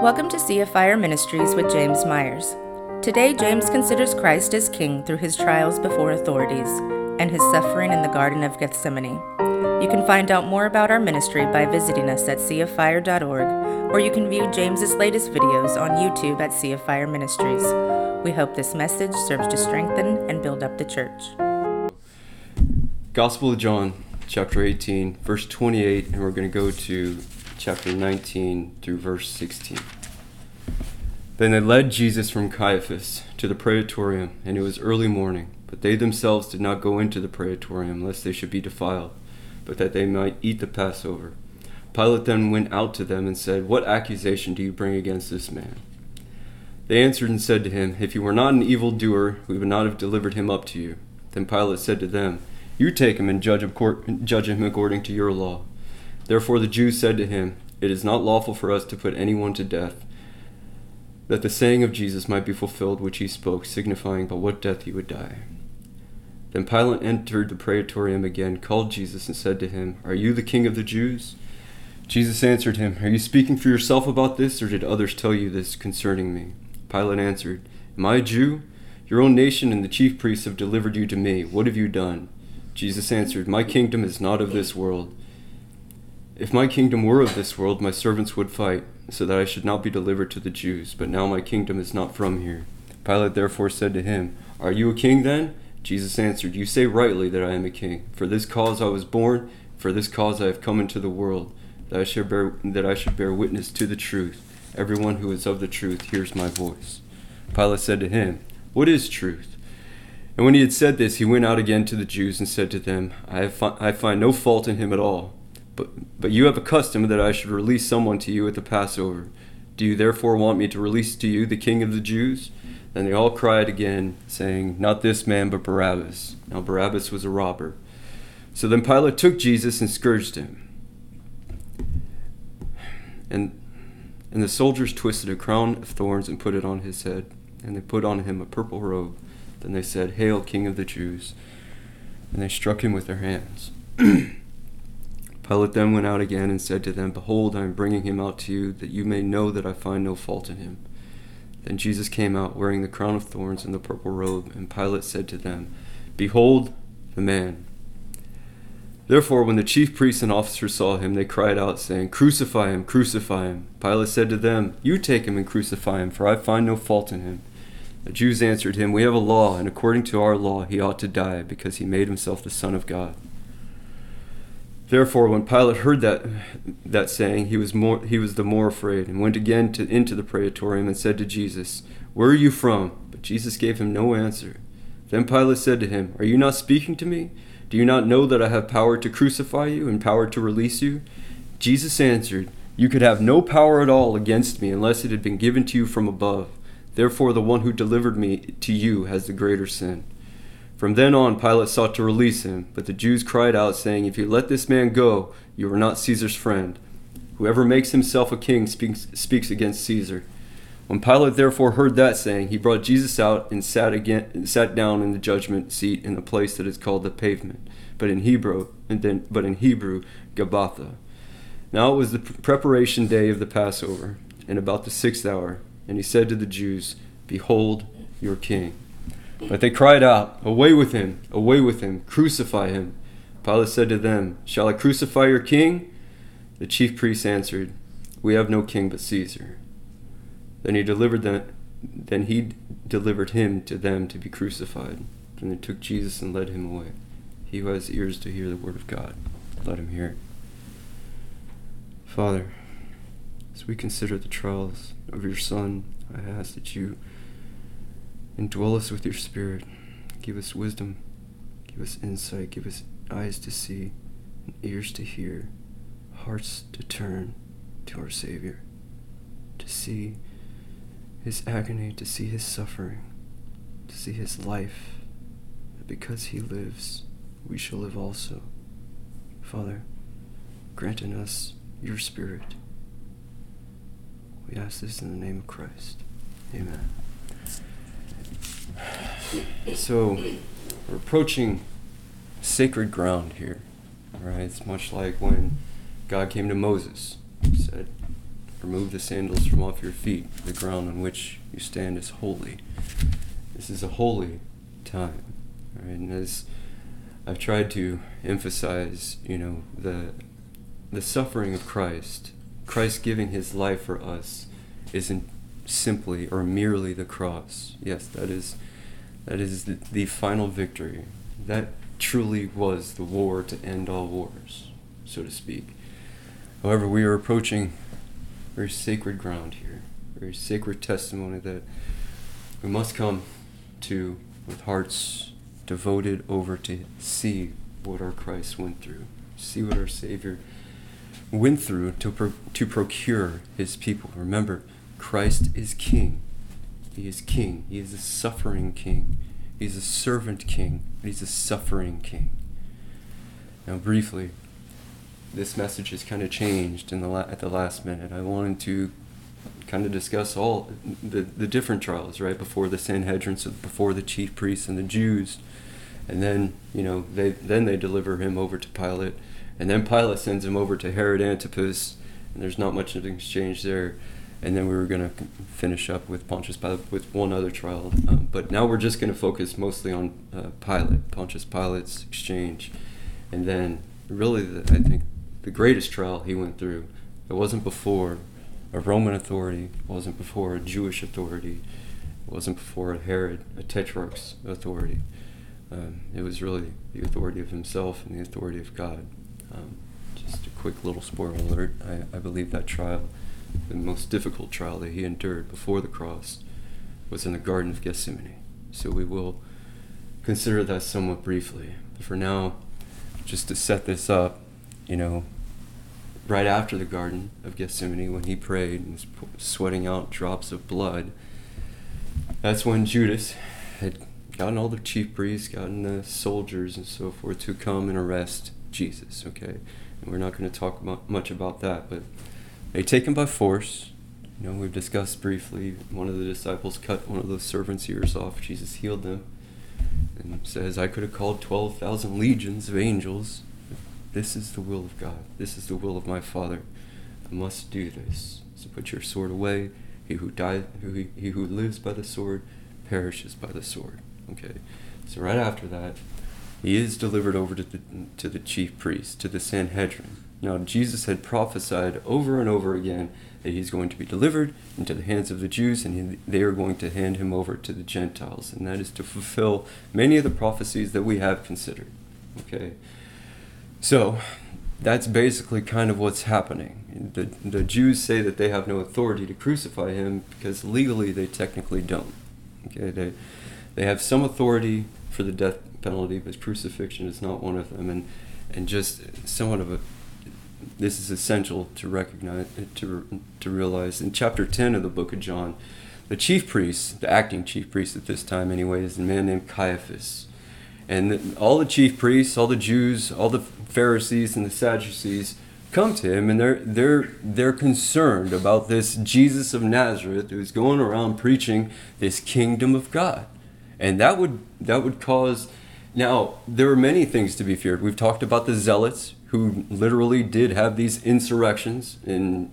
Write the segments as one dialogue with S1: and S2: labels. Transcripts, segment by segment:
S1: Welcome to Sea of Fire Ministries with James Myers. Today, James considers Christ as king through his trials before authorities and his suffering in the Garden of Gethsemane. You can find out more about our ministry by visiting us at seaoffire.org, or you can view James's latest videos on YouTube at Sea of Fire Ministries. We hope this message serves to strengthen and build up the church.
S2: Gospel of John, chapter 18, verse 28, and we're going to go to chapter 19 through verse 16. Then they led Jesus from Caiaphas to the praetorium, and it was early morning. But they themselves did not go into the praetorium, lest they should be defiled, but that they might eat the Passover. Pilate then went out to them and said, What accusation do you bring against this man? They answered and said to him, If you were not an evildoer, we would not have delivered him up to you. Then Pilate said to them, You take him and judge, judge him according to your law. Therefore the Jews said to him, It is not lawful for us to put anyone to death, that the saying of Jesus might be fulfilled which he spoke, signifying by what death he would die. Then Pilate entered the praetorium again, called Jesus, and said to him, Are you the king of the Jews? Jesus answered him, Are you speaking for yourself about this, or did others tell you this concerning me? Pilate answered, Am I a Jew? Your own nation and the chief priests have delivered you to me. What have you done? Jesus answered, My kingdom is not of this world. If my kingdom were of this world, my servants would fight, so that I should not be delivered to the Jews. But now my kingdom is not from here. Pilate therefore said to him, Are you a king then? Jesus answered, You say rightly that I am a king. For this cause I was born, for this cause I have come into the world, that I should bear, that I should bear witness to the truth. Everyone who is of the truth hears my voice. Pilate said to him, What is truth? And when he had said this, he went out again to the Jews and said to them, I, fi- I find no fault in him at all. But, but you have a custom that I should release someone to you at the Passover. Do you therefore want me to release to you the king of the Jews? Then they all cried again, saying, Not this man, but Barabbas. Now Barabbas was a robber. So then Pilate took Jesus and scourged him. And, and the soldiers twisted a crown of thorns and put it on his head. And they put on him a purple robe. Then they said, Hail, King of the Jews. And they struck him with their hands. Pilate then went out again and said to them, Behold, I am bringing him out to you, that you may know that I find no fault in him. Then Jesus came out, wearing the crown of thorns and the purple robe, and Pilate said to them, Behold the man. Therefore, when the chief priests and officers saw him, they cried out, saying, Crucify him, crucify him. Pilate said to them, You take him and crucify him, for I find no fault in him. The Jews answered him, We have a law, and according to our law he ought to die, because he made himself the Son of God. Therefore, when Pilate heard that that saying, he was more he was the more afraid, and went again to, into the praetorium and said to Jesus, Where are you from? But Jesus gave him no answer. Then Pilate said to him, Are you not speaking to me? Do you not know that I have power to crucify you and power to release you? Jesus answered, You could have no power at all against me unless it had been given to you from above. Therefore, the one who delivered me to you has the greater sin. From then on, Pilate sought to release him, but the Jews cried out, saying, If you let this man go, you are not Caesar's friend. Whoever makes himself a king speaks, speaks against Caesar. When Pilate therefore heard that saying, he brought Jesus out and sat again, sat down in the judgment seat in the place that is called the pavement, but in Hebrew, and then, but in Hebrew, Gabbatha. Now it was the preparation day of the Passover, and about the sixth hour, and he said to the Jews, Behold your king. But they cried out, Away with him! Away with him! Crucify him! Pilate said to them, Shall I crucify your king? The chief priests answered, We have no king but Caesar. Then he delivered them, then he delivered him to them to be crucified. Then they took Jesus and led him away. He who has ears to hear the word of God, let him hear it. Father, as we consider the trials of your Son, I ask that you Indwell us with your Spirit. Give us wisdom. Give us insight. Give us eyes to see, and ears to hear, hearts to turn to our Savior, to see his agony, to see his suffering, to see his life, that because he lives, we shall live also. Father, grant in us your Spirit. We ask this in the name of Christ. Amen. So, we're approaching sacred ground here. Right? It's much like when God came to Moses. He said, Remove the sandals from off your feet. The ground on which you stand is holy. This is a holy time. Right? And as I've tried to emphasize, you know, the the suffering of Christ, Christ giving his life for us, isn't simply or merely the cross. Yes, that is that is the, final victory. That truly was the war to end all wars, so to speak. However, we are approaching very sacred ground here, very sacred testimony that we must come to with hearts devoted over to see what our Christ went through, see what our Savior went through to, pro- to procure his people. Remember, Christ is king. He is king. He is a suffering king. He's a servant king, he's a suffering king. Now, briefly, this message has kind of changed in the la- at the last minute. I wanted to kind of discuss all the, the different trials, right? Before the Sanhedrin, so before the chief priests and the Jews. And then, you know, they then they deliver him over to Pilate. And then Pilate sends him over to Herod Antipas. And there's not much of an exchange there. And then we were going to finish up with Pontius Pilate with one other trial. Um, but now we're just going to focus mostly on uh, Pilate, Pontius Pilate's exchange. And then, really, the, I think the greatest trial he went through, it wasn't before a Roman authority, it wasn't before a Jewish authority, it wasn't before a Herod, a tetrarch's authority. Um, it was really the authority of himself and the authority of God. Um, just a quick little spoiler alert I, I believe that trial, the most difficult trial that he endured before the cross, was in the Garden of Gethsemane. So we will consider that somewhat briefly. But for now, just to set this up, you know, right after the Garden of Gethsemane, when he prayed and was sweating out drops of blood, that's when Judas had gotten all the chief priests, gotten the soldiers and so forth to come and arrest Jesus, okay? And we're not going to talk much about that, but they take him by force. You know, we've discussed briefly, one of the disciples cut one of those servants' ears off. Jesus healed them and says, I could have called 12,000 legions of angels. This is the will of God. This is the will of my Father. I must do this. So put your sword away. He who died, who, he who lives by the sword, perishes by the sword. Okay. So right after that, he is delivered over to the to the chief priest, to the Sanhedrin. Now Jesus had prophesied over and over again that he's going to be delivered into the hands of the Jews, and he, they are going to hand him over to the Gentiles, and that is to fulfill many of the prophecies that we have considered. Okay. So that's basically kind of what's happening. The, the Jews say that they have no authority to crucify him because legally they technically don't. Okay, they, they have some authority for the death penalty, but crucifixion is not one of them. And, and just somewhat of a, this is essential to recognize, to, to realize. In chapter 10 of the book of John, the chief priest, the acting chief priest at this time anyway, is a man named Caiaphas. And all the chief priests, all the Jews, all the Pharisees and the Sadducees come to him and they're they're they're concerned about this Jesus of Nazareth who's going around preaching this kingdom of God. And that would that would cause now there are many things to be feared. We've talked about the zealots who literally did have these insurrections and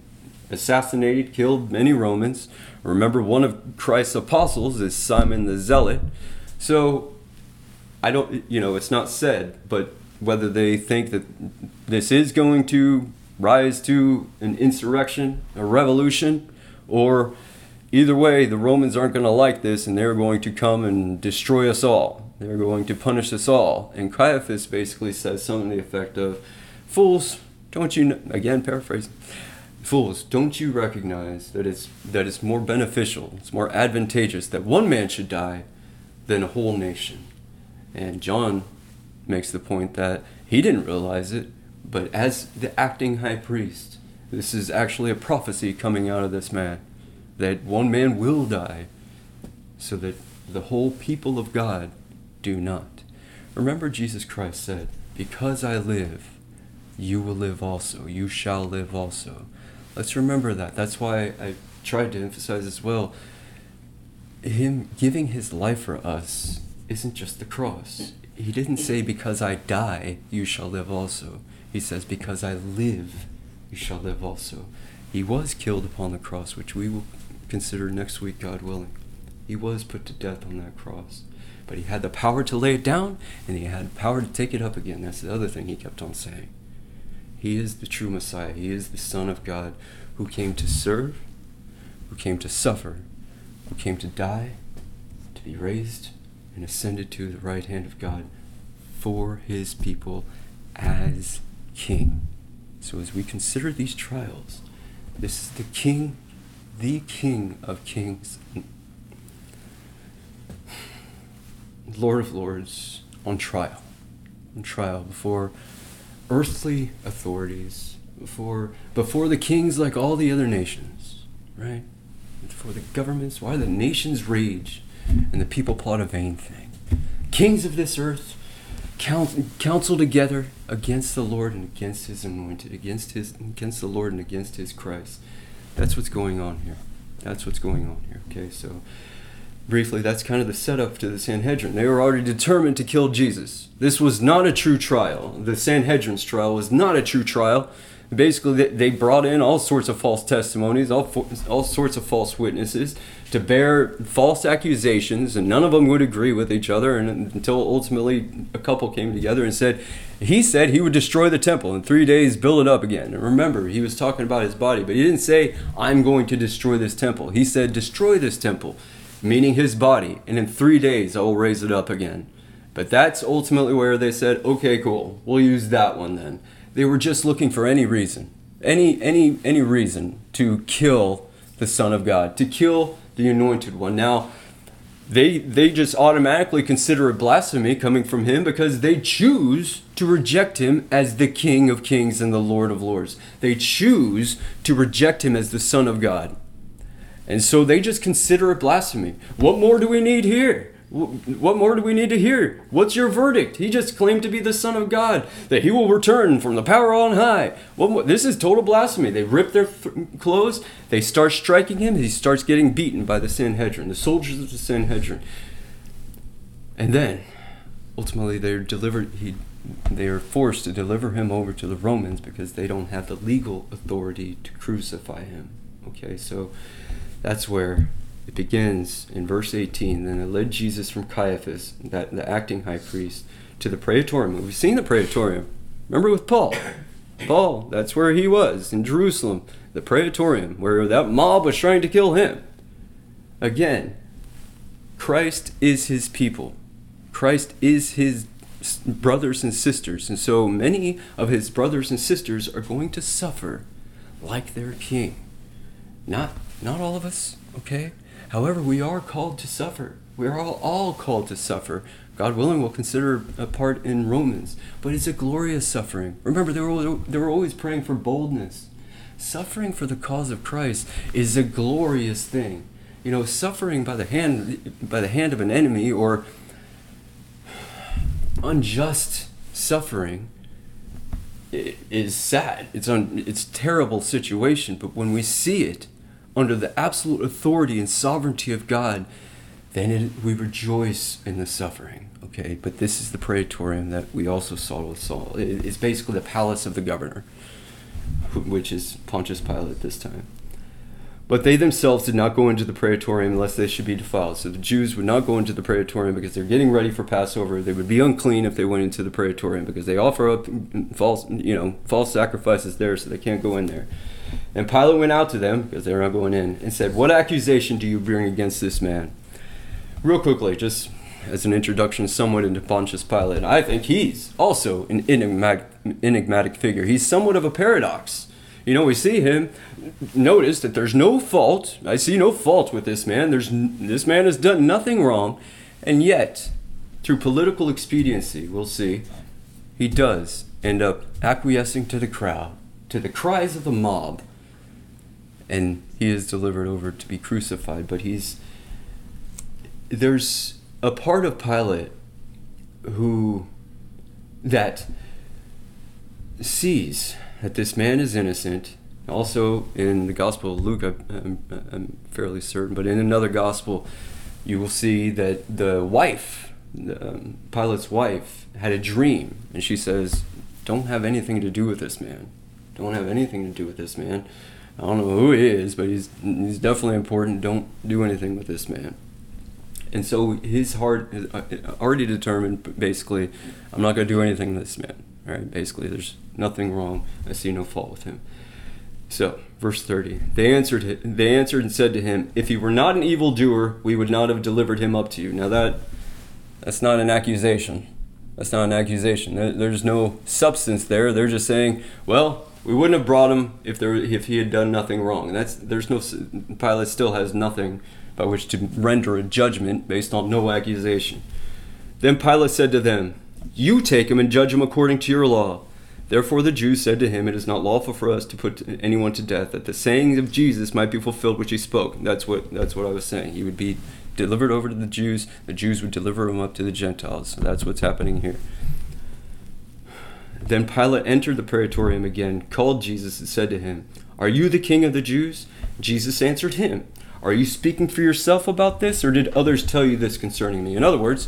S2: assassinated, killed many Romans. Remember one of Christ's apostles is Simon the Zealot. So I don't you know, it's not said, but whether they think that this is going to rise to an insurrection, a revolution, or either way, the Romans aren't going to like this and they're going to come and destroy us all. They're going to punish us all. And Caiaphas basically says something to the effect of, Fools, don't you, know, again paraphrasing, fools, don't you recognize that it's, that it's more beneficial, it's more advantageous that one man should die than a whole nation? And John makes the point that he didn't realize it, but as the acting high priest, this is actually a prophecy coming out of this man that one man will die so that the whole people of God do not. Remember, Jesus Christ said, Because I live, you will live also. You shall live also. Let's remember that. That's why I tried to emphasize as well. Him giving his life for us isn't just the cross, he didn't say, Because I die, you shall live also. He says, Because I live, you shall live also. He was killed upon the cross, which we will consider next week, God willing. He was put to death on that cross. But he had the power to lay it down, and he had power to take it up again. That's the other thing he kept on saying. He is the true Messiah. He is the Son of God who came to serve, who came to suffer, who came to die, to be raised, and ascended to the right hand of God for his people as king. So as we consider these trials, this is the king, the king of kings, Lord of lords on trial. On trial before earthly authorities, before before the kings like all the other nations, right? Before the governments, why the nations rage and the people plot a vain thing. Kings of this earth counsel together against the Lord and against his anointed, against his against the Lord and against his Christ. That's what's going on here. That's what's going on here. Okay, so briefly, that's kind of the setup to the Sanhedrin. They were already determined to kill Jesus. This was not a true trial. The Sanhedrin's trial was not a true trial. Basically, they brought in all sorts of false testimonies, all, all sorts of false witnesses to bear false accusations, and none of them would agree with each other. And until ultimately a couple came together and said, he said he would destroy the temple in three days, build it up again. And remember, he was talking about his body, but he didn't say, I'm going to destroy this temple. He said, destroy this temple meaning his body, and in three days I will raise it up again. But that's ultimately where they said, okay, cool, we'll use that one then. They were just looking for any reason, any any any reason to kill the Son of God, to kill the Anointed One. Now, they they just automatically consider it blasphemy coming from him because they choose to reject him as the King of Kings and the Lord of Lords. They choose to reject him as the Son of God. And so they just consider it blasphemy. What more do we need here? What more do we need to hear? What's your verdict? He just claimed to be the Son of God, that he will return from the power on high. What this is total blasphemy. They rip their th- clothes, they start striking him, he starts getting beaten by the Sanhedrin, the soldiers of the Sanhedrin. And then, ultimately, they're delivered. He, they are forced to deliver him over to the Romans because they don't have the legal authority to crucify him. Okay, so that's where it begins in verse 18. Then it led Jesus from Caiaphas, that the acting high priest, to the praetorium. We've seen the praetorium. Remember with Paul? Paul, that's where he was in Jerusalem, the praetorium, where that mob was trying to kill him. Again, Christ is his people. Christ is his brothers and sisters. And so many of his brothers and sisters are going to suffer like their king. Not not all of us, okay? However, we are called to suffer. We are all, all called to suffer. God willing, we'll consider a part in Romans. But it's a glorious suffering. Remember, they were, they were always praying for boldness. Suffering for the cause of Christ is a glorious thing. You know, suffering by the hand by the hand of an enemy or unjust suffering is sad. It's un, it's terrible situation. But when we see it under the absolute authority and sovereignty of God, then it, we rejoice in the suffering. Okay, but this is the praetorium that we also saw with Saul. It, it's basically the palace of the governor, which is Pontius Pilate this time. But they themselves did not go into the praetorium unless they should be defiled. So the Jews would not go into the praetorium because they're getting ready for Passover. They would be unclean if they went into the praetorium because they offer up false, you know, false sacrifices there, so they can't go in there. And Pilate went out to them, because they were not going in, and said, What accusation do you bring against this man? Real quickly, just as an introduction somewhat into Pontius Pilate, I think he's also an enigmatic, enigmatic figure. He's somewhat of a paradox. You know, we see him, notice that there's no fault. I see no fault with this man. There's, this man has done nothing wrong. And yet, through political expediency, we'll see, he does end up acquiescing to the crowd to the cries of the mob, and he is delivered over to be crucified. But he's there's a part of Pilate who that sees that this man is innocent. Also, in the Gospel of Luke, I'm, I'm fairly certain, but in another Gospel, you will see that the wife, um, Pilate's wife, had a dream, and she says, "Don't have anything to do with this man." don't have anything to do with this man I don't know who he is, but he's he's definitely important. Don't do anything with this man. And so his heart is uh, already determined. Basically, I'm not going to do anything with this man. All right. Basically, there's nothing wrong. I see no fault with him. So, verse 30. They answered they answered and said to him, "If he were not an evildoer, we would not have delivered him up to you." Now that that's not an accusation. That's not an accusation. There's no substance there. They're just saying, "Well, we wouldn't have brought him if there if he had done nothing wrong." That's there's no Pilate still has nothing by which to render a judgment based on no accusation. Then Pilate said to them, "You take him and judge him according to your law." Therefore the Jews said to him, It is not lawful for us to put anyone to death, that the saying of Jesus might be fulfilled which he spoke. That's what that's what I was saying. He would be delivered over to the Jews, the Jews would deliver him up to the Gentiles. So that's what's happening here. Then Pilate entered the praetorium again, called Jesus, and said to him, Are you the king of the Jews? Jesus answered him, Are you speaking for yourself about this, or did others tell you this concerning me? In other words,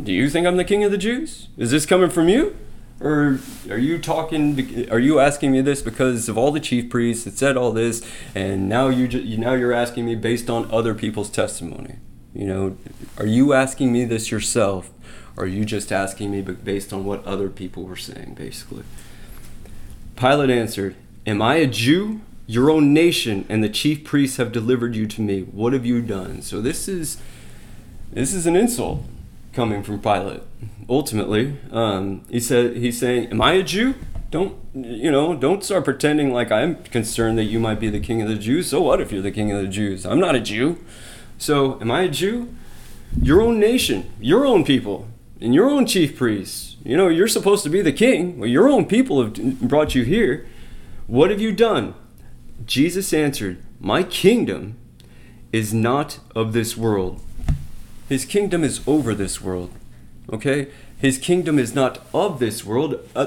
S2: do you think I'm the king of the Jews? Is this coming from you? Or are you talking? Are you asking me this because of all the chief priests that said all this, and now you now you're asking me based on other people's testimony? You know, are you asking me this yourself, or are you just asking me based on what other people were saying, basically? Pilate answered, "Am I a Jew? Your own nation and the chief priests have delivered you to me. What have you done?" So this is this is an insult coming from Pilate. Ultimately, um, he said he's saying, "Am I a Jew? Don't you know? Don't start pretending like I'm concerned that you might be the king of the Jews. So what if you're the king of the Jews? I'm not a Jew. So am I a Jew? Your own nation, your own people, and your own chief priests. You know, you're supposed to be the king. Well, your own people have brought you here. What have you done?" Jesus answered, "My kingdom is not of this world." His kingdom is over this world. Okay? His kingdom is not of this world uh,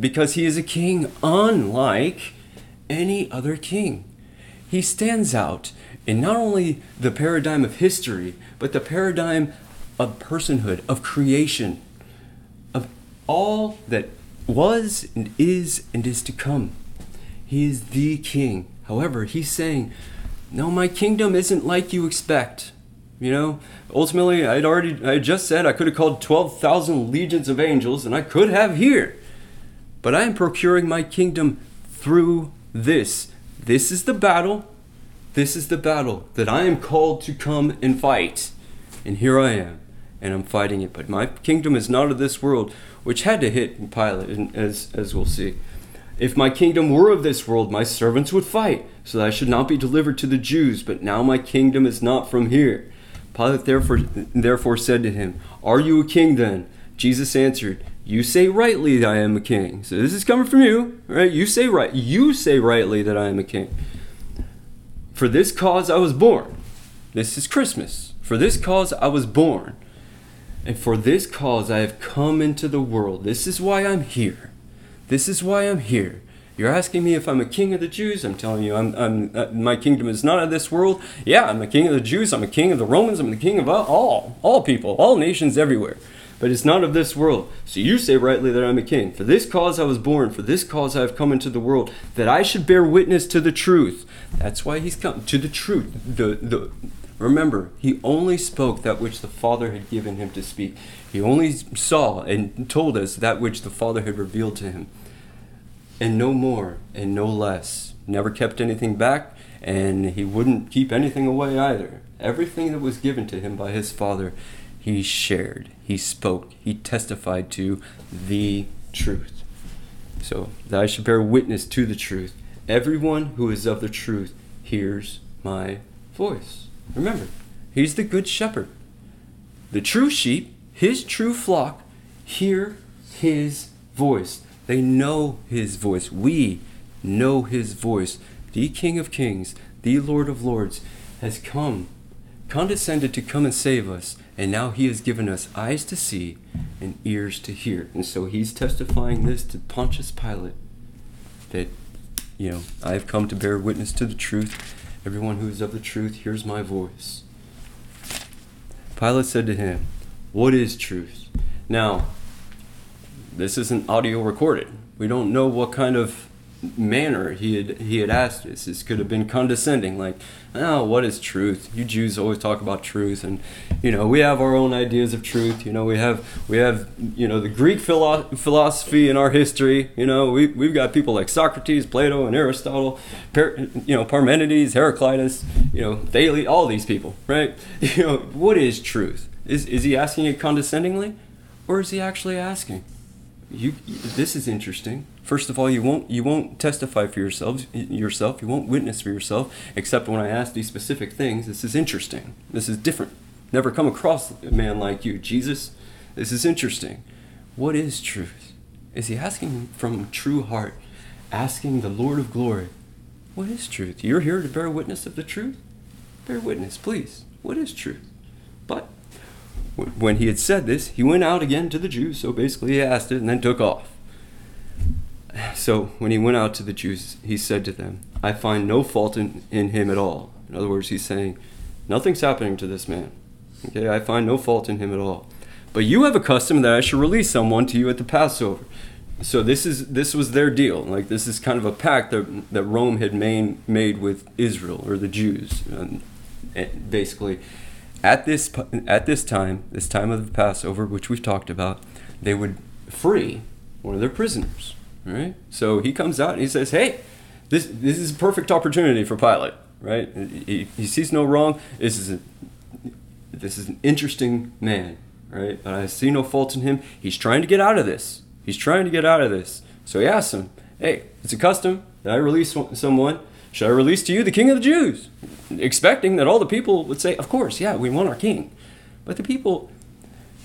S2: because he is a king unlike any other king. He stands out in not only the paradigm of history, but the paradigm of personhood, of creation, of all that was and is and is to come. He is the king. However, he's saying, No, my kingdom isn't like you expect. You know, ultimately, I'd already, I just said I could have called 12,000 legions of angels, and I could have here. But I am procuring my kingdom through this. This is the battle. This is the battle that I am called to come and fight. And here I am, and I'm fighting it. But my kingdom is not of this world, which had to hit Pilate, as, as we'll see. If my kingdom were of this world, my servants would fight, so that I should not be delivered to the Jews. But now my kingdom is not from here. Pilate therefore, therefore said to him, Are you a king then? Jesus answered, You say rightly that I am a king. So this is coming from you, right? You say right. You say rightly that I am a king. For this cause I was born. This is Christmas. For this cause I was born. And for this cause I have come into the world. This is why I'm here. This is why I'm here you're asking me if I'm a king of the Jews. I'm telling you, I'm, I'm, uh, my kingdom is not of this world. Yeah, I'm a king of the Jews. I'm a king of the Romans. I'm the king of all, all people, all nations everywhere. But it's not of this world. So you say rightly that I'm a king. For this cause I was born. For this cause I have come into the world, that I should bear witness to the truth. That's why he's come to the truth. The the. Remember, he only spoke that which the Father had given him to speak. He only saw and told us that which the Father had revealed to him and no more and no less. Never kept anything back, and he wouldn't keep anything away either. Everything that was given to him by his Father, he shared, he spoke, he testified to the truth. So that I should bear witness to the truth. Everyone who is of the truth hears my voice. Remember, he's the good shepherd. The true sheep, his true flock, hear his voice. They know his voice. We know his voice. The King of Kings, the Lord of Lords, has come, condescended to come and save us, and now he has given us eyes to see and ears to hear. And so he's testifying this to Pontius Pilate that, you know, I have come to bear witness to the truth. Everyone who is of the truth hears my voice. Pilate said to him, What is truth? Now, this isn't audio recorded. We don't know what kind of manner he had he had asked this. This could have been condescending, like, "Oh, what is truth? You Jews always talk about truth, and you know we have our own ideas of truth. You know we have we have you know the Greek philo- philosophy in our history. You know we we've got people like Socrates, Plato, and Aristotle, per, you know Parmenides, Heraclitus, you know Thales, all these people, right? You know what is truth? Is is he asking it condescendingly, or is he actually asking? You, this is interesting. First of all, you won't you won't testify for yourselves yourself. You won't witness for yourself, except when I ask these specific things. This is interesting. This is different. Never come across a man like you, Jesus. This is interesting. What is truth? Is he asking from true heart, asking the Lord of glory, what is truth? You're here to bear witness of the truth. Bear witness, please. What is truth? But when he had said this, he went out again to the Jews. So basically, he asked it and then took off. So when he went out to the Jews, he said to them, I find no fault in, in him at all. In other words, he's saying, Nothing's happening to this man. Okay, I find no fault in him at all. But you have a custom that I should release someone to you at the Passover. So this is this was their deal. Like this is kind of a pact that that Rome had made made with Israel or the Jews, and, basically at this at this time, this time of the Passover, which we've talked about, they would free one of their prisoners. Right. So he comes out and he says, "Hey, this this is a perfect opportunity for Pilate." Right. He, he sees no wrong. This is a, this is an interesting man. Right. But I see no fault in him. He's trying to get out of this. He's trying to get out of this. So he asks him, "Hey, it's a custom that I release someone." Should I release to you the king of the Jews? Expecting that all the people would say, Of course, yeah, we want our king. But the people,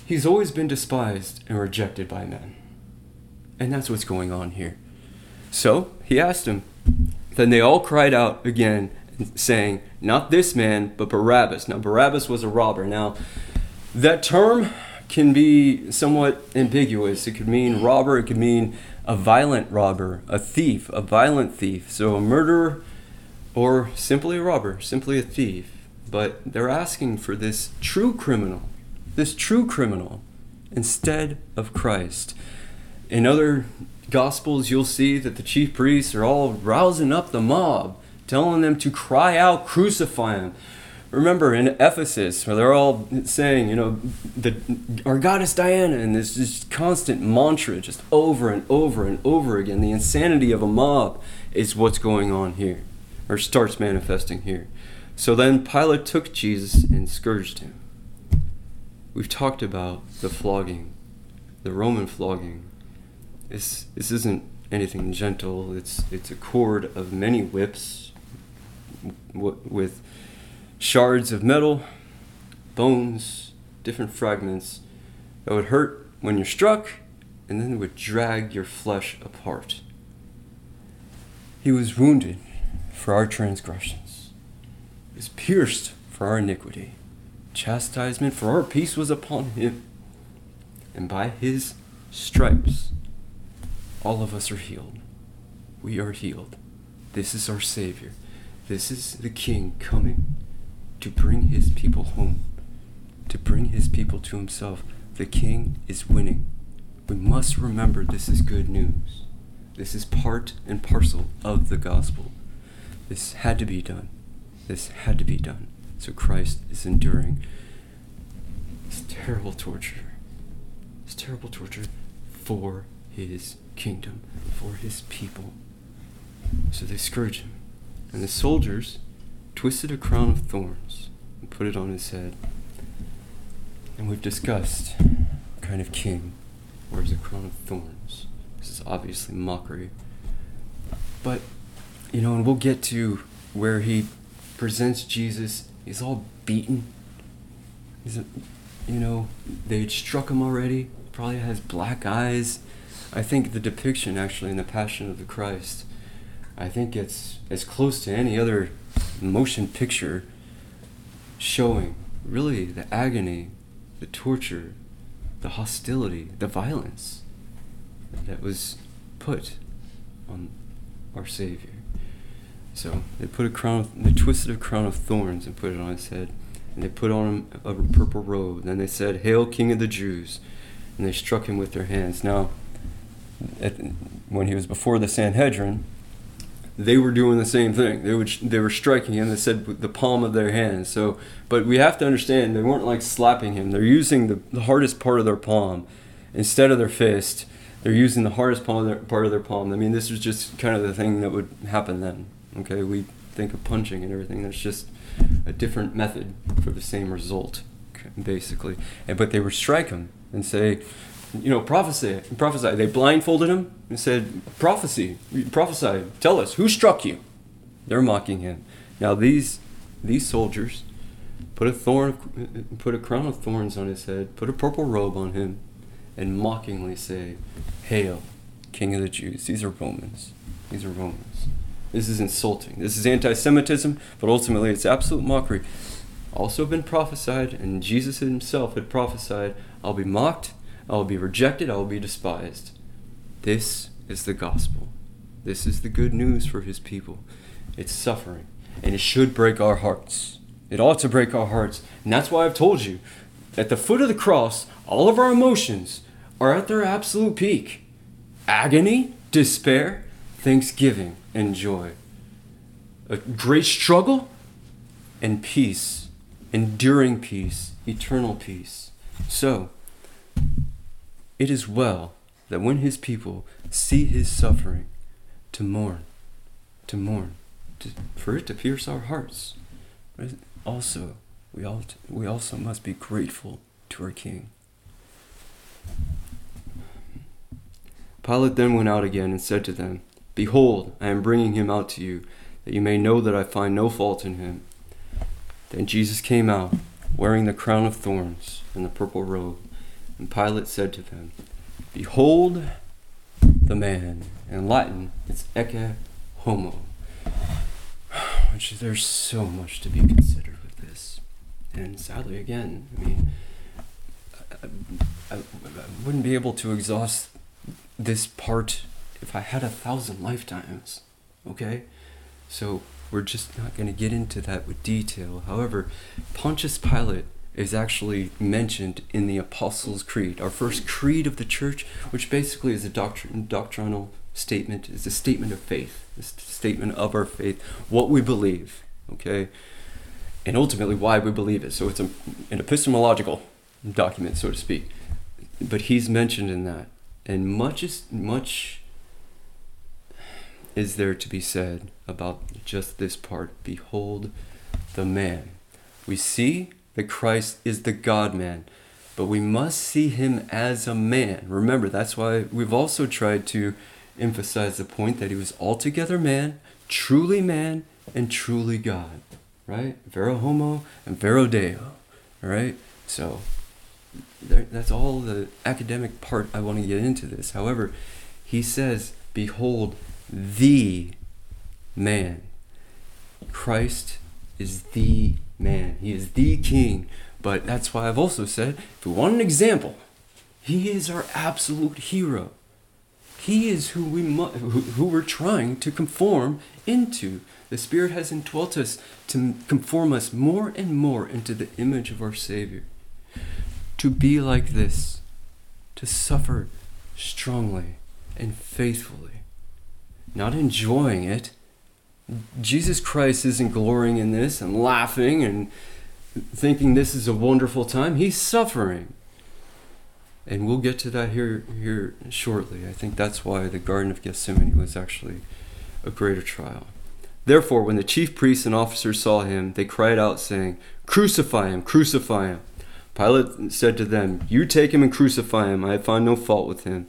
S2: he's always been despised and rejected by men. And that's what's going on here. So he asked him. Then they all cried out again, saying, Not this man, but Barabbas. Now, Barabbas was a robber. Now, that term can be somewhat ambiguous. It could mean robber, it could mean a violent robber, a thief, a violent thief. So a murderer or simply a robber, simply a thief. But they're asking for this true criminal, this true criminal, instead of Christ. In other gospels, you'll see that the chief priests are all rousing up the mob, telling them to cry out, crucify him. Remember in Ephesus, where they're all saying, you know, the, our goddess Diana, and this just constant mantra, just over and over and over again. The insanity of a mob is what's going on here or starts manifesting here. So then Pilate took Jesus and scourged him. We've talked about the flogging, the Roman flogging. This this isn't anything gentle. It's it's a cord of many whips with shards of metal, bones, different fragments that would hurt when you're struck and then would drag your flesh apart. He was wounded for our transgressions, he was pierced for our iniquity. Chastisement for our peace was upon him, and by his stripes all of us are healed. We are healed. This is our Savior. This is the King coming to bring his people home, to bring his people to himself. The King is winning. We must remember this is good news. This is part and parcel of the gospel. This had to be done. This had to be done. So Christ is enduring this terrible torture. This terrible torture for his kingdom, for his people. So they scourge him. And the soldiers twisted a crown of thorns and put it on his head. And we've discussed kind of king wears a crown of thorns. This is obviously mockery. But you know, and we'll get to where he presents Jesus. He's all beaten. He's, a, you know, they would struck him already. Probably has black eyes. I think the depiction actually in the Passion of the Christ, I think it's as close to any other motion picture showing really the agony, the torture, the hostility, the violence that was put on our Savior. So they put a crown, of, they twisted a crown of thorns and put it on his head, and they put on him a purple robe. Then they said, "Hail, King of the Jews!" And they struck him with their hands. Now, at, when he was before the Sanhedrin, they were doing the same thing. They would they were striking him. They said with the palm of their hand. So, but we have to understand they weren't like slapping him. They're using the, the hardest part of their palm instead of their fist. They're using the hardest palm of their, part of their palm. I mean, this was just kind of the thing that would happen then. Okay, we think of punching and everything. That's just a different method for the same result, basically. And but they would strike him and say, you know, prophesy, prophesy. They blindfolded him and said, prophecy, prophesy, tell us who struck you. They're mocking him. Now these these soldiers put a thorn, put a crown of thorns on his head, put a purple robe on him, and mockingly say, "Hail, King of the Jews!" These are Romans. These are Romans. This is insulting. This is anti-Semitism, but ultimately it's absolute mockery. Also been prophesied, and Jesus himself had prophesied, "I'll be mocked." I will be rejected, I will be despised. This is the gospel. This is the good news for his people. It's suffering, and it should break our hearts. It ought to break our hearts. And that's why I've told you at the foot of the cross, all of our emotions are at their absolute peak agony, despair, thanksgiving, and joy. A great struggle and peace, enduring peace, eternal peace. So, it is well that when his people see his suffering, to mourn, to mourn, to, for it to pierce our hearts. Also, we, all, we also must be grateful to our King. Pilate then went out again and said to them, Behold, I am bringing him out to you, that you may know that I find no fault in him. Then Jesus came out, wearing the crown of thorns and the purple robe. And Pilate said to them, Behold the man. In Latin, it's ecce homo. There's so much to be considered with this. And sadly, again, I mean, I, I, I wouldn't be able to exhaust this part if I had a thousand lifetimes. Okay? So we're just not going to get into that with detail. However, Pontius Pilate is actually mentioned in the Apostles' Creed, our first creed of the church, which basically is a doctrin- doctrinal statement, is a statement of faith, a statement of our faith, what we believe, okay, and ultimately why we believe it. So it's a, an epistemological document, so to speak. But he's mentioned in that, and much is much is there to be said about just this part. Behold the man. We see that Christ is the God man, but we must see him as a man. Remember, that's why we've also tried to emphasize the point that he was altogether man, truly man, and truly God. Right? Vero homo and vero deo. Right? So there, that's all the academic part I want to get into this. However, he says, Behold, the man. Christ is the man. He is the king. But that's why I've also said if we want an example, he is our absolute hero. He is who we mu- who, we're trying to conform into. The Spirit has indwelt us to conform us more and more into the image of our Savior. To be like this, to suffer strongly and faithfully, not enjoying it, Jesus Christ isn't glorying in this and laughing and thinking this is a wonderful time. He's suffering. And we'll get to that here here shortly. I think that's why the Garden of Gethsemane was actually a greater trial. Therefore, when the chief priests and officers saw him, they cried out, saying, Crucify him, crucify him. Pilate said to them, You take him and crucify him. I find no fault with him.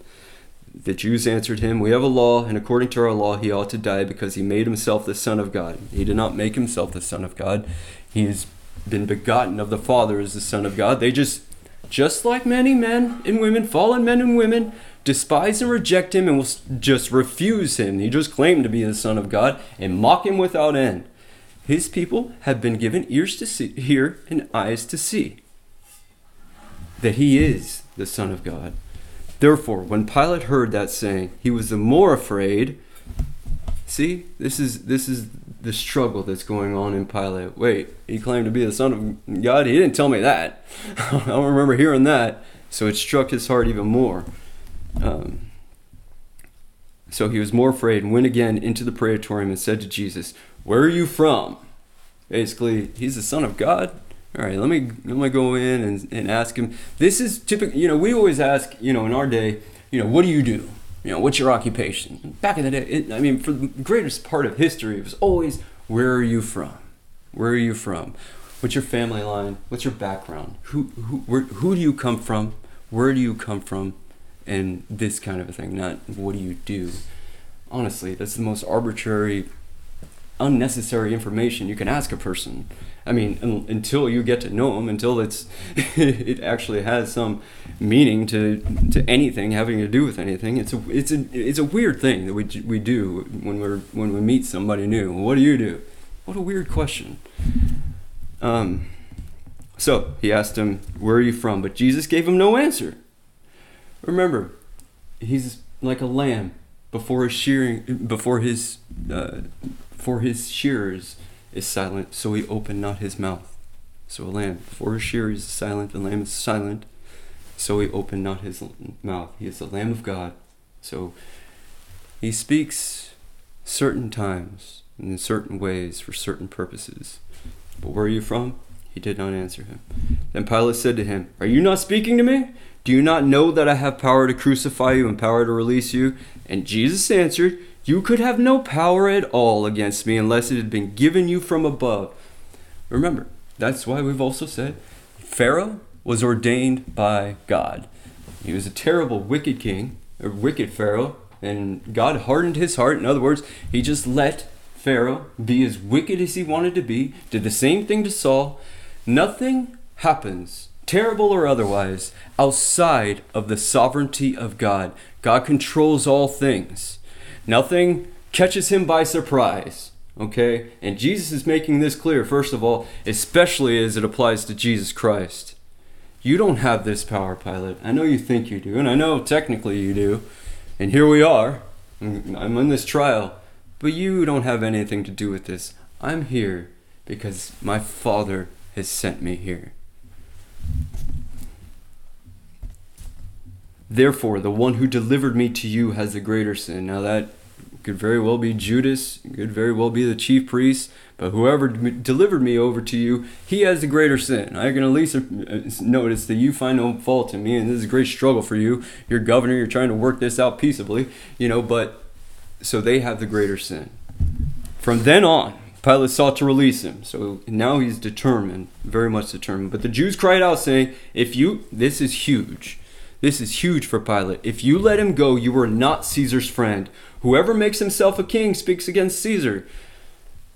S2: The Jews answered him, We have a law, and according to our law, he ought to die because he made himself the Son of God. He did not make himself the Son of God. He has been begotten of the Father as the Son of God. They just, just like many men and women, fallen men and women, despise and reject him and will just refuse him. He just claimed to be the Son of God and mock him without end. His people have been given ears to see, hear and eyes to see that he is the Son of God. Therefore, when Pilate heard that saying, he was the more afraid. See, this is this is the struggle that's going on in Pilate. Wait, he claimed to be the son of God. He didn't tell me that. I don't remember hearing that. So it struck his heart even more. Um, So he was more afraid and went again into the praetorium and said to Jesus, Where are you from? Basically, he's the Son of God. All right, let me let me go in and, and ask him. This is typical. You know, we always ask. You know, in our day, you know, what do you do? You know, what's your occupation? Back in the day, it, I mean, for the greatest part of history, it was always, where are you from? Where are you from? What's your family line? What's your background? Who who where, who do you come from? Where do you come from? And this kind of a thing. Not what do you do? Honestly, that's the most arbitrary unnecessary information you can ask a person. I mean, un- until you get to know them, until it's it actually has some meaning to to anything having to do with anything. It's a it's a it's a weird thing that we we do when we're when we meet somebody new. What do you do? What a weird question. Um, so he asked him, "Where are you from?" But Jesus gave him no answer. Remember, he's like a lamb before his shearing before his uh, for his shearers is silent, so he opened not his mouth. So a lamb before his shearers is silent, the lamb is silent, so he opened not his mouth. He is the Lamb of God, so he speaks certain times and in certain ways for certain purposes. But where are you from? He did not answer him. Then Pilate said to him, Are you not speaking to me? Do you not know that I have power to crucify you and power to release you? And Jesus answered, You could have no power at all against me unless it had been given you from above. Remember, that's why we've also said Pharaoh was ordained by God. He was a terrible, wicked king, a wicked Pharaoh, and God hardened his heart. In other words, he just let Pharaoh be as wicked as he wanted to be, did the same thing to Saul. Nothing happens, terrible or otherwise, outside of the sovereignty of God. God controls all things. Nothing catches him by surprise. Okay? And Jesus is making this clear, first of all, especially as it applies to Jesus Christ. You don't have this power, Pilate. I know you think you do, and I know technically you do. And here we are. I'm in this trial. But you don't have anything to do with this. I'm here because my Father has sent me here. Therefore, the one who delivered me to you has the greater sin. Now, that could very well be Judas, could very well be the chief priest, but whoever d- delivered me over to you, he has the greater sin. I can at least uh, notice that you find no fault in me, and this is a great struggle for you. You're governor, you're trying to work this out peaceably, you know, but so they have the greater sin. From then on, Pilate sought to release him. So now he's determined, very much determined. But the Jews cried out, saying, If you, this is huge. This is huge for Pilate. If you let him go, you are not Caesar's friend. Whoever makes himself a king speaks against Caesar.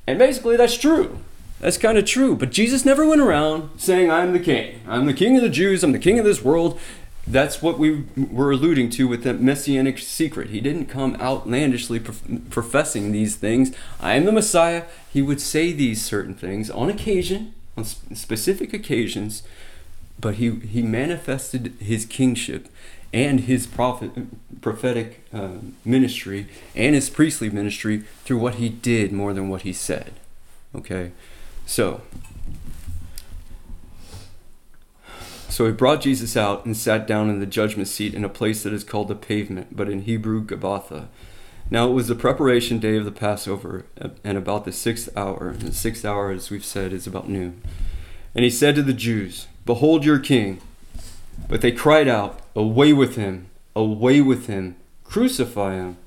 S2: And basically, that's true. That's kind of true. But Jesus never went around saying, I'm the king. I'm the king of the Jews. I'm the king of this world. That's what we were alluding to with that messianic secret. He didn't come outlandishly professing these things. I am the Messiah. He would say these certain things on occasion, on specific occasions, but he, he manifested his kingship and his prophet, prophetic uh, ministry and his priestly ministry through what he did more than what he said. Okay? So, so he brought Jesus out and sat down in the judgment seat in a place that is called the pavement, but in Hebrew, Gabbatha. Now it was the preparation day of the Passover, and about the sixth hour. And the sixth hour, as we've said, is about noon. And he said to the Jews, Behold your king. But they cried out, Away with him! Away with him! Crucify him!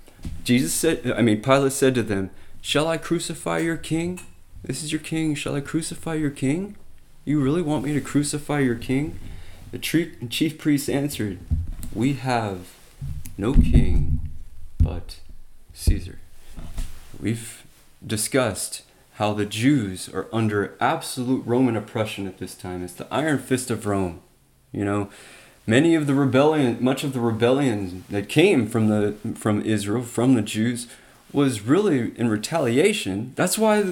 S2: Jesus said, I mean, Pilate said to them, Shall I crucify your king? This is your king. Shall I crucify your king? You really want me to crucify your king? The chief priest answered, We have no king but Caesar. We've discussed how the Jews are under absolute Roman oppression at this time. It's the iron fist of Rome. You know, many of the rebellion, much of the rebellion that came from the from Israel, from the Jews, was really in retaliation. That's why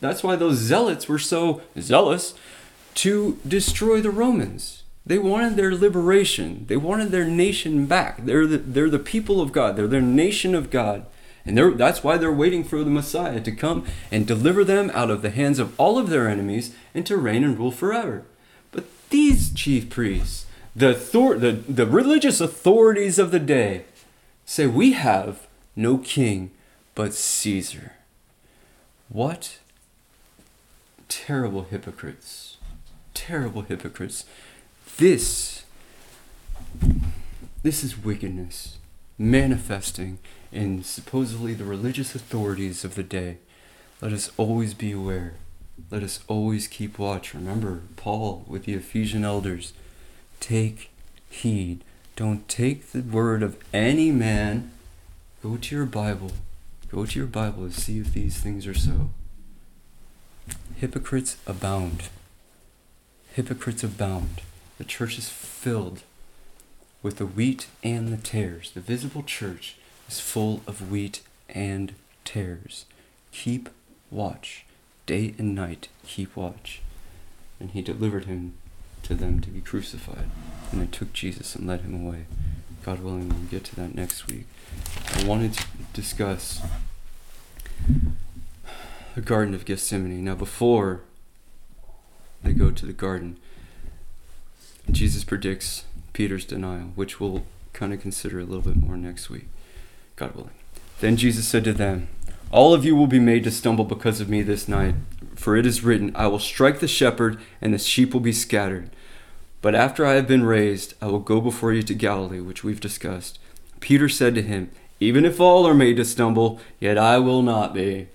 S2: that's why those zealots were so zealous to destroy the Romans. They wanted their liberation. They wanted their nation back. They're the, they're the people of God. They're their nation of God. And that's why they're waiting for the Messiah to come and deliver them out of the hands of all of their enemies and to reign and rule forever. But these chief priests, the, the, the religious authorities of the day, say, We have no king but Caesar. What terrible hypocrites. Terrible hypocrites. This this is wickedness manifesting in supposedly the religious authorities of the day. Let us always be aware. Let us always keep watch. Remember Paul with the Ephesian elders. Take heed. Don't take the word of any man. Go to your Bible. Go to your Bible and see if these things are so. Hypocrites abound. Hypocrites abound. The church is filled with the wheat and the tares. The visible church is full of wheat and tares. Keep watch. Day and night, keep watch. And he delivered him to them to be crucified. And they took Jesus and led him away. God willing, we'll get to that next week. I wanted to discuss the Garden of Gethsemane. Now, before they go to the garden, Jesus predicts Peter's denial, which we'll kind of consider a little bit more next week, God willing. Then Jesus said to them, All of you will be made to stumble because of me this night, for it is written, I will strike the shepherd, and the sheep will be scattered. But after I have been raised, I will go before you to Galilee, which we've discussed. Peter said to him, Even if all are made to stumble, yet I will not be.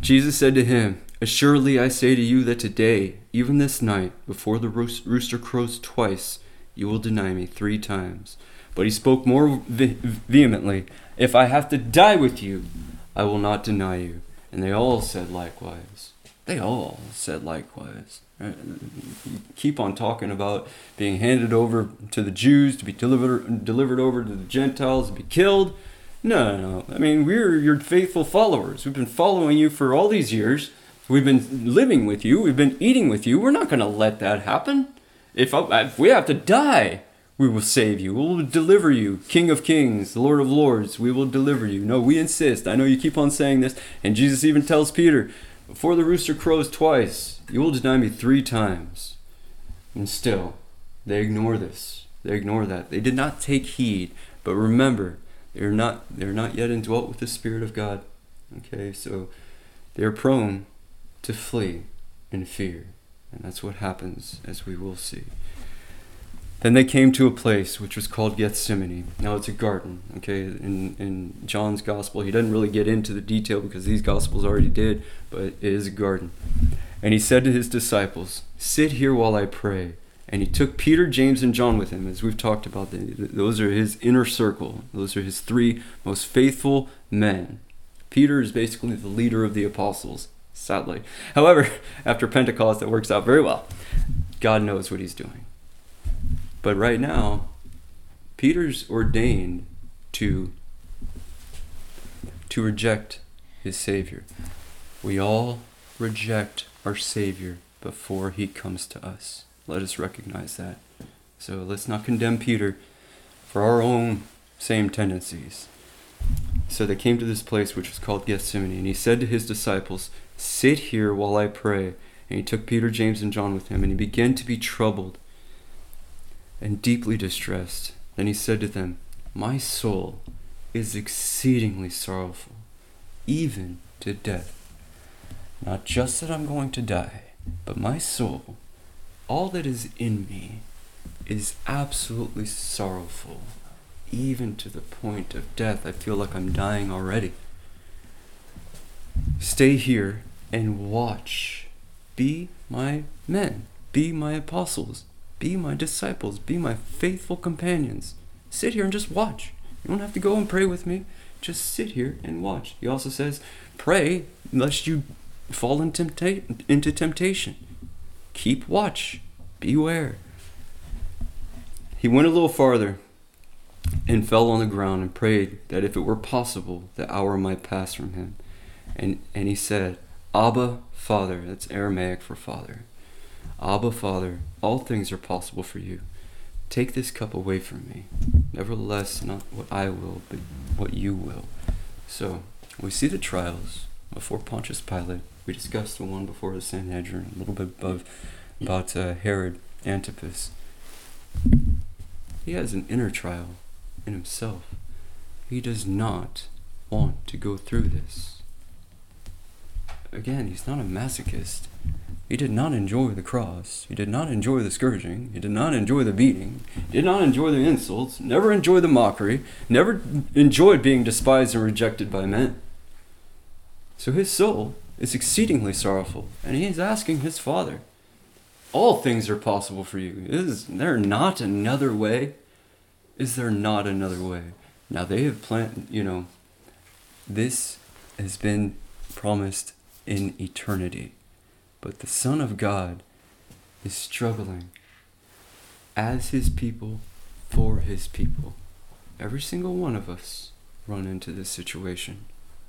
S2: Jesus said to him, Assuredly I say to you that today, even this night, before the rooster crows twice, you will deny me three times. But he spoke more ve- vehemently, If I have to die with you, I will not deny you. And they all said likewise. They all said likewise. Uh, keep on talking about being handed over to the Jews to be delivered delivered over to the Gentiles to be killed. No, no, no. I mean, we're your faithful followers. We've been following you for all these years. We've been living with you. We've been eating with you. We're not going to let that happen. If, I, if we have to die, we will save you. We will deliver you, King of Kings, Lord of Lords. We will deliver you. No, we insist. I know you keep on saying this. And Jesus even tells Peter, Before the rooster crows twice, you will deny me three times. And still, they ignore this. They ignore that. They did not take heed. But remember, they're not they're not yet indwelt with the Spirit of God. Okay, so they're prone to flee in fear. And that's what happens, as we will see. Then they came to a place which was called Gethsemane. Now it's a garden, okay? In, in John's gospel, he doesn't really get into the detail because these gospels already did, but it is a garden. And he said to his disciples, Sit here while I pray. And he took Peter, James, and John with him, as we've talked about. Those are his inner circle. Those are his three most faithful men. Peter is basically the leader of the apostles, sadly. However, after Pentecost, that works out very well. God knows what he's doing. But right now, Peter's ordained to to reject his savior. We all reject our savior before he comes to us. Let us recognize that. So let's not condemn Peter for our own same tendencies. So they came to this place which was called Gethsemane, and he said to his disciples, Sit here while I pray. And he took Peter, James, and John with him, and he began to be troubled and deeply distressed. Then he said to them, My soul is exceedingly sorrowful, even to death. Not just that I'm going to die, but my soul, all that is in me, is absolutely sorrowful, even to the point of death. I feel like I'm dying already. Stay here and watch. Be my men, be my apostles, be my disciples, be my faithful companions. Sit here and just watch. You don't have to go and pray with me. Just sit here and watch. He also says, pray lest you fall in tempta- into temptation. Keep watch. Beware. He went a little farther and fell on the ground and prayed that if it were possible, the hour might pass from him. And, and he said, Abba, Father, that's Aramaic for Father. Abba, Father, all things are possible for you. Take this cup away from me. Nevertheless, not what I will, but what you will. So, we see the trials before Pontius Pilate. We discussed the one before the Sanhedrin, a little bit above about uh, Herod Antipas. He has an inner trial in himself. He does not want to go through this. Again, he's not a masochist. He did not enjoy the cross. He did not enjoy the scourging. He did not enjoy the beating. He did not enjoy the insults. Never enjoyed the mockery. Never enjoyed being despised and rejected by men. So his soul is exceedingly sorrowful, and he is asking his Father, All things are possible for you. Is there not another way? Is there not another way? Now they have planned, you know, this has been promised in eternity. But the Son of God is struggling as his people for his people. Every single one of us run into this situation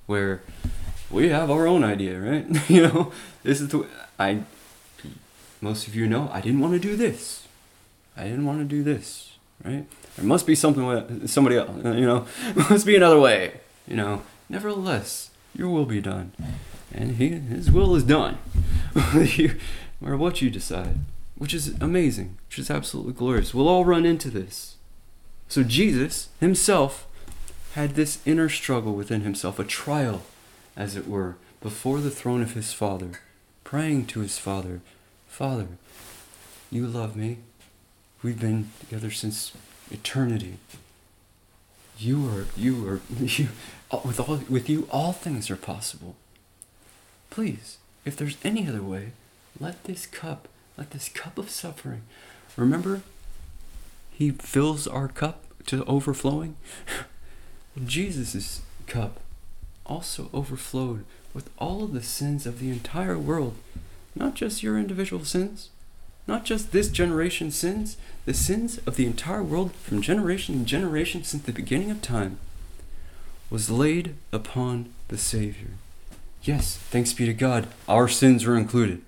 S2: where we have our own idea, right? you know, this is the way I most of you know I didn't want to do this. I didn't want to do this, right? There must be something with somebody else, you know. must be another way, you know. Nevertheless, your will be done and he, his will is done, or what you decide, which is amazing, which is absolutely glorious. We'll all run into this. So Jesus himself had this inner struggle within himself, a trial, as it were, before the throne of his Father, praying to his Father, Father, you love me. We've been together since eternity. You are, you are, you, with all, with you, all things are possible. Please, if there's any other way, let this cup, let this cup of suffering. Remember, He fills our cup to overflowing. Jesus' cup also overflowed with all of the sins of the entire world, not just your individual sins, not just this generation's sins, the sins of the entire world from generation to generation since the beginning of time was laid upon the Savior. Yes, thanks be to God, our sins were included.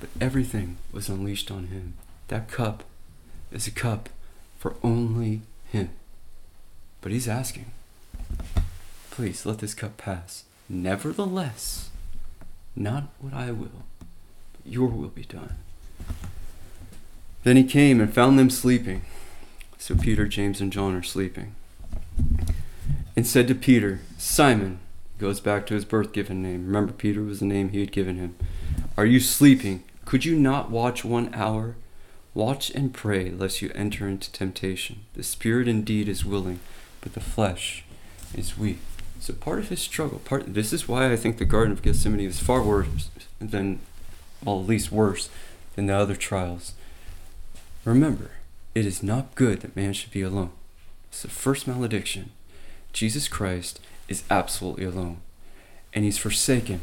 S2: But everything was unleashed on him. That cup is a cup for only him. But he's asking, please let this cup pass. Nevertheless, not what I will, but your will be done. Then he came and found them sleeping. So Peter, James, and John are sleeping. And said to Peter, Simon, Goes back to his birth given name. Remember, Peter was the name he had given him. Are you sleeping? Could you not watch one hour? Watch and pray, lest you enter into temptation. The spirit indeed is willing, but the flesh is weak. So part of his struggle, part this is why I think the Garden of Gethsemane is far worse than, well, at least worse than the other trials. Remember, it is not good that man should be alone. It's the first malediction. Jesus Christ is absolutely alone, and he's forsaken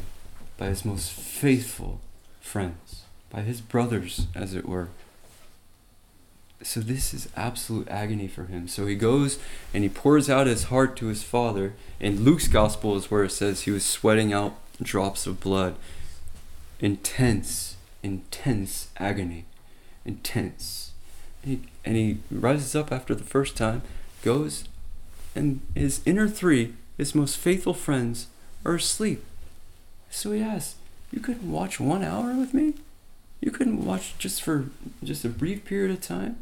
S2: by his most faithful friends, by his brothers, as it were. So, this is absolute agony for him. So, he goes and he pours out his heart to his father. And Luke's gospel is where it says he was sweating out drops of blood. Intense, intense agony. Intense. And he, and he rises up after the first time, goes, and his inner three his most faithful friends are asleep. So he asks, You couldn't watch one hour with me? You couldn't watch just for just a brief period of time?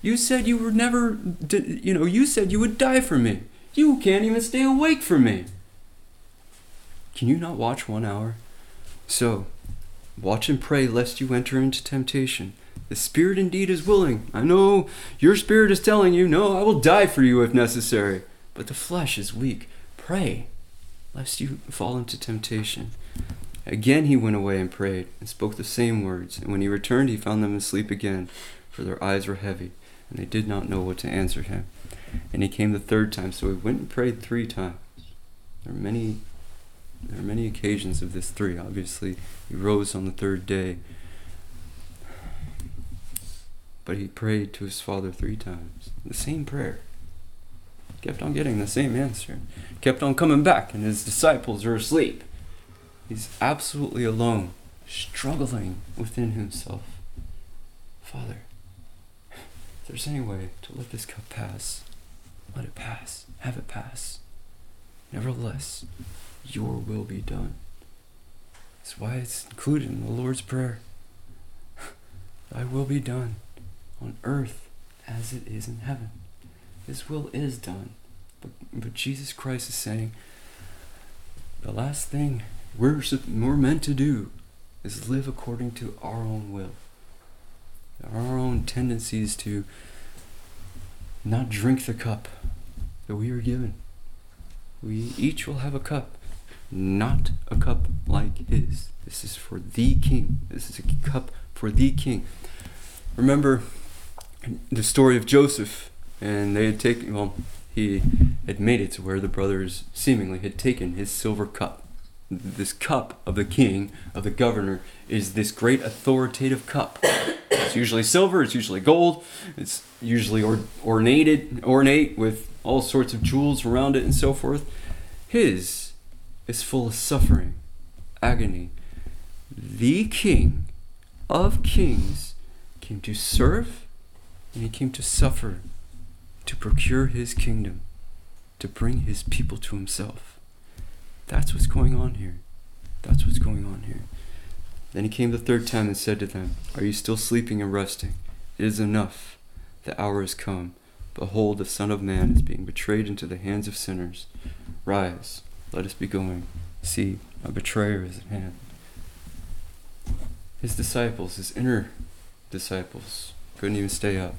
S2: You said you were never, you know, you said you would die for me. You can't even stay awake for me. Can you not watch one hour? So, watch and pray lest you enter into temptation. The spirit indeed is willing. I know your spirit is telling you, no, I will die for you if necessary. But the flesh is weak. Pray, lest you fall into temptation. Again he went away and prayed, and spoke the same words. And when he returned, he found them asleep again, for their eyes were heavy, and they did not know what to answer him. And he came the third time, so he went and prayed three times. There are many, there are many occasions of this three. Obviously, he rose on the third day, but he prayed to his father three times, the same prayer kept on getting the same answer, kept on coming back, and his disciples are asleep. He's absolutely alone, struggling within himself. Father, if there's any way to let this cup pass, let it pass. Have it pass. Nevertheless, your will be done. That's why it's included in the Lord's Prayer. Thy will be done on earth as it is in heaven. His will is done. But, but Jesus Christ is saying the last thing we're, we're meant to do is live according to our own will, our own tendencies to not drink the cup that we are given. We each will have a cup, not a cup like his. This is for the king. This is a cup for the king. Remember the story of Joseph, and they had taken, well, he had made it to where the brothers seemingly had taken his silver cup. This cup of the king, of the governor, is this great authoritative cup. It's usually silver, it's usually gold, it's usually or, ornated, ornate with all sorts of jewels around it and so forth. His is full of suffering, agony. The king of kings came to serve and he came to suffer to procure his kingdom, to bring his people to himself. That's what's going on here. That's what's going on here. Then he came the third time and said to them, Are you still sleeping and resting? It is enough. The hour is come. Behold, the Son of Man is being betrayed into the hands of sinners. Rise, let us be going. See, a betrayer is at hand. His disciples, his inner disciples, couldn't even stay up.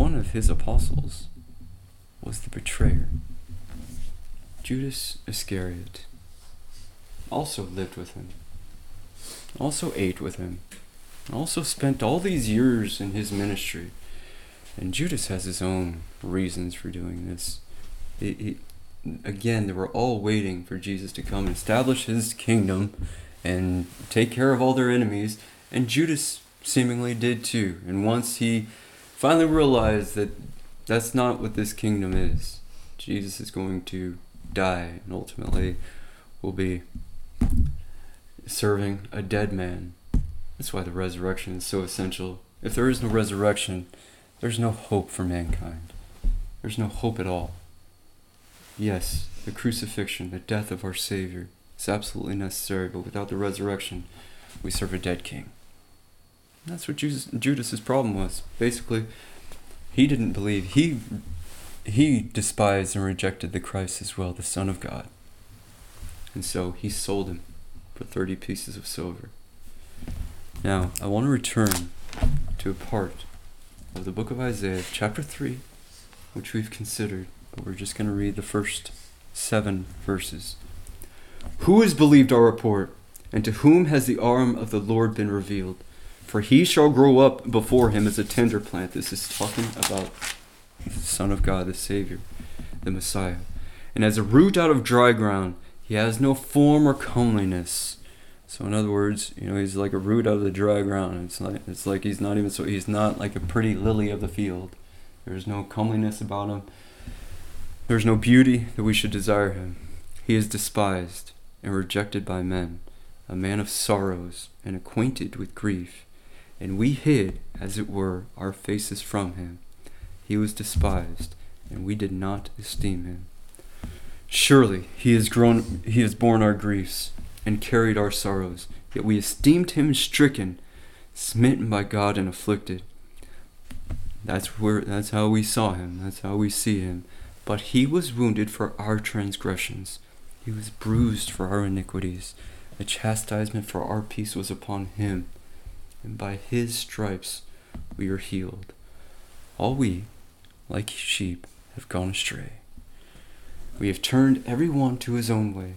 S2: One of his apostles was the betrayer. Judas Iscariot also lived with him, also ate with him, also spent all these years in his ministry. And Judas has his own reasons for doing this. He, he, again, they were all waiting for Jesus to come and establish his kingdom and take care of all their enemies. And Judas seemingly did too. And once he finally realized that that's not what this kingdom is, Jesus is going to die and ultimately will be serving a dead man. That's why the resurrection is so essential. If there is no resurrection, there's no hope for mankind. There's no hope at all. Yes, the crucifixion, the death of our Savior, is absolutely necessary, but without the resurrection, we serve a dead king. That's what Judas, Judas's problem was. Basically, he didn't believe. He he despised and rejected the Christ as well, the Son of God. And so he sold him for 30 pieces of silver. Now, I want to return to a part of the book of Isaiah, chapter 3, which we've considered, but we're just going to read the first seven verses. Who has believed our report, and to whom has the arm of the Lord been revealed? For he shall grow up before him as a tender plant. This is talking about the Son of God, the Savior, the Messiah. And as a root out of dry ground, he has no form or comeliness. So in other words, you know, he's like a root out of the dry ground. It's like it's like he's not even so he's not like a pretty lily of the field. There's no comeliness about him. There's no beauty that we should desire him. He is despised and rejected by men, a man of sorrows and acquainted with grief and we hid, as it were, our faces from him. He was despised, and we did not esteem him. Surely he has grown he has borne our griefs and carried our sorrows, yet we esteemed him stricken, smitten by God and afflicted. That's where that's how we saw him, that's how we see him. But he was wounded for our transgressions, he was bruised for our iniquities. The chastisement for our peace was upon him and by his stripes we are healed. All we, like sheep, have gone astray. We have turned every one to his own way,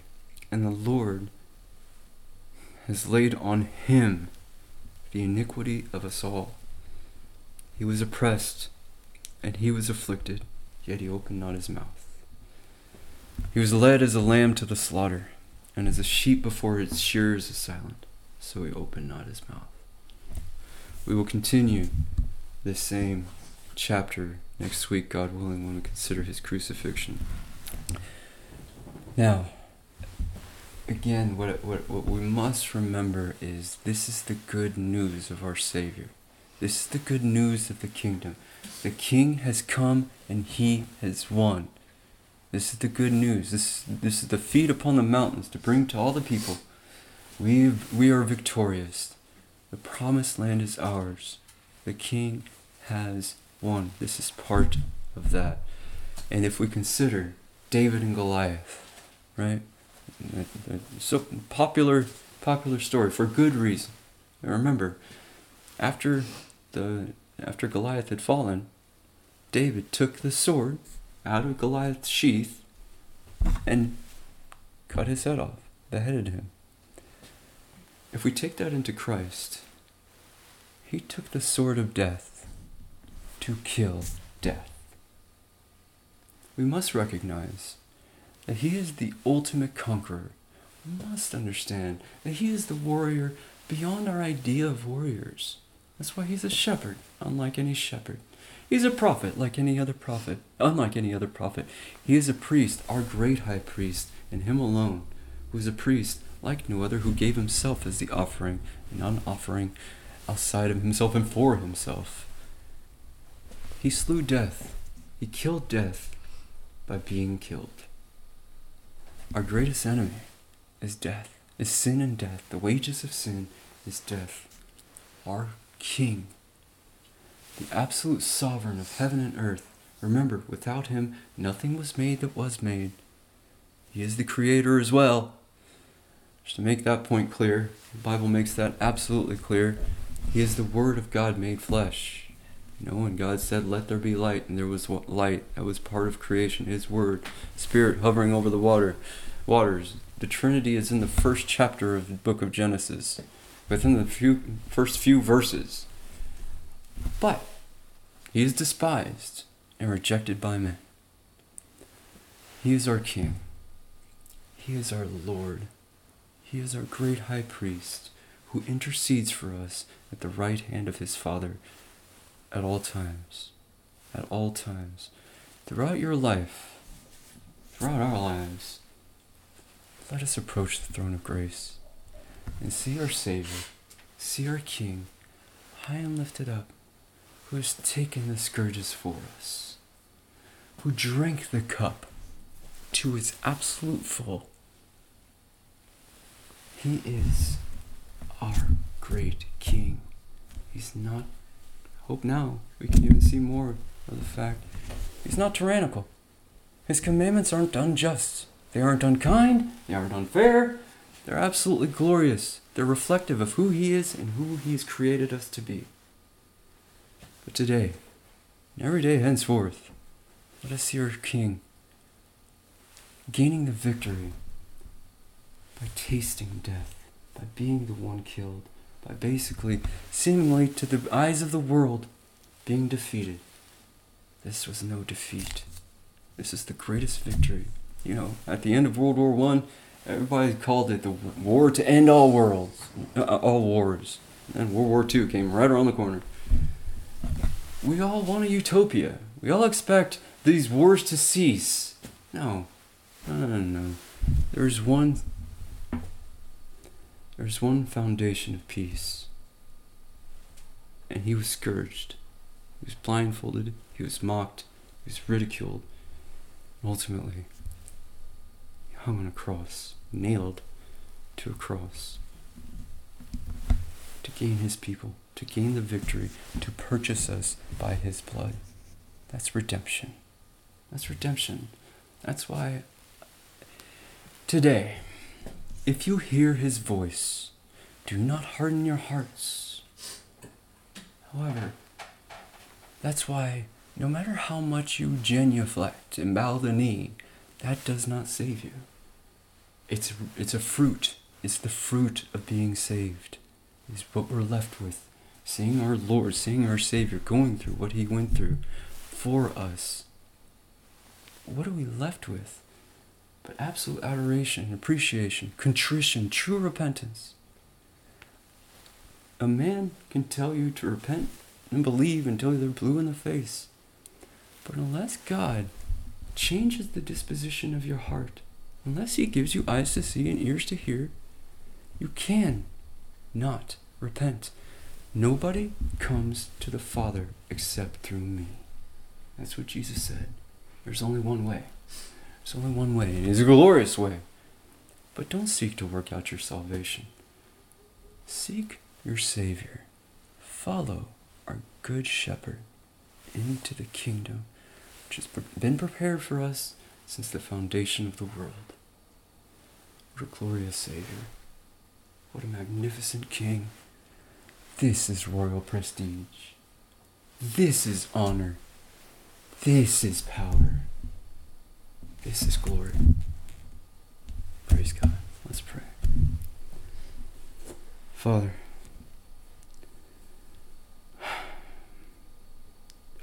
S2: and the Lord has laid on him the iniquity of us all. He was oppressed, and he was afflicted, yet he opened not his mouth. He was led as a lamb to the slaughter, and as a sheep before its shearers is silent, so he opened not his mouth. We will continue this same chapter next week, God willing, when we consider his crucifixion. Now, again, what, what, what we must remember is this is the good news of our Savior. This is the good news of the kingdom. The King has come and he has won. This is the good news. This, this is the feet upon the mountains to bring to all the people. We, we are victorious. The promised land is ours. The King has won. This is part of that. And if we consider David and Goliath, right? So popular, popular story for good reason. Remember, after the after Goliath had fallen, David took the sword out of Goliath's sheath and cut his head off, beheaded him. If we take that into Christ, he took the sword of death to kill death. We must recognize that he is the ultimate conqueror. We must understand that he is the warrior beyond our idea of warriors. That's why he's a shepherd, unlike any shepherd. He's a prophet, like any other prophet, unlike any other prophet. He is a priest, our great high priest, and him alone, who is a priest like no other, who gave himself as the offering, and an offering outside of himself and for himself. He slew death. He killed death by being killed. Our greatest enemy is death, is sin and death. The wages of sin is death. Our King, the absolute sovereign of heaven and earth. Remember, without him, nothing was made that was made. He is the creator as well. Just to make that point clear, the Bible makes that absolutely clear. He is the Word of God made flesh. You know, when God said, Let there be light, and there was light, that was part of creation, His Word, Spirit hovering over the water, waters. The Trinity is in the first chapter of the book of Genesis, within the few, first few verses. But He is despised and rejected by men. He is our King. He is our Lord. He is our great high priest who intercedes for us at the right hand of his Father at all times. At all times. Throughout your life, throughout our lives, let us approach the throne of grace and see our Savior, see our King, high and lifted up, who has taken the scourges for us, who drank the cup to its absolute full. He is our great King. He's not hope now we can even see more of the fact he's not tyrannical. His commandments aren't unjust. They aren't unkind. They aren't unfair. They're absolutely glorious. They're reflective of who he is and who he's created us to be. But today, and every day henceforth, let us see our King gaining the victory by tasting death, by being the one killed, by basically, seemingly to the eyes of the world, being defeated. This was no defeat. This is the greatest victory. You know, at the end of World War One, everybody called it the war to end all worlds, uh, all wars. And World War Two came right around the corner. We all want a utopia. We all expect these wars to cease. No, no, no, no. There's one there's one foundation of peace. And he was scourged. He was blindfolded. He was mocked. He was ridiculed. And ultimately, he hung on a cross, nailed to a cross. To gain his people, to gain the victory, to purchase us by his blood. That's redemption. That's redemption. That's why today, if you hear his voice, do not harden your hearts. However, that's why no matter how much you genuflect and bow the knee, that does not save you. It's, it's a fruit. It's the fruit of being saved. Is what we're left with. Seeing our Lord, seeing our Savior going through what He went through for us. What are we left with? But absolute adoration, appreciation, contrition, true repentance. A man can tell you to repent and believe until they're blue in the face. But unless God changes the disposition of your heart, unless He gives you eyes to see and ears to hear, you can not repent. Nobody comes to the Father except through me. That's what Jesus said. There's only one way. There's only one way, and it's a glorious way. But don't seek to work out your salvation. Seek your Savior. Follow our Good Shepherd into the kingdom which has been prepared for us since the foundation of the world. What a glorious Savior. What a magnificent King. This is royal prestige. This is honor. This is power. This is glory. Praise God. Let's pray. Father,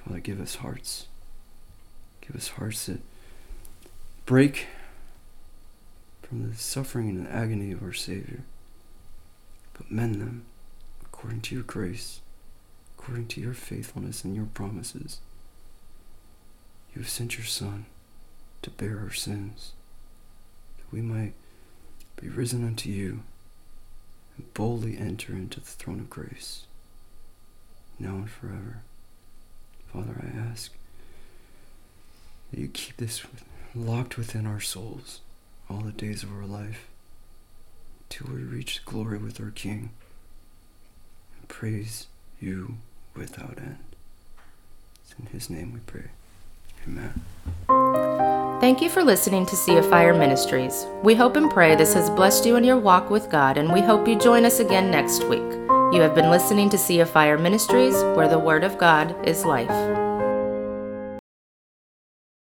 S2: Father, give us hearts. Give us hearts that break from the suffering and the agony of our Savior, but mend them according to your grace, according to your faithfulness and your promises. You have sent your Son to bear our sins, that we might be risen unto you and boldly enter into the throne of grace, now and forever. Father, I ask that you keep this locked within our souls all the days of our life till we reach glory with our King and praise you without end. It's in his name we pray. Amen.
S1: Thank you for listening to Sea of Fire Ministries. We hope and pray this has blessed you in your walk with God, and we hope you join us again next week. You have been listening to Sea of Fire Ministries, where the Word of God is life.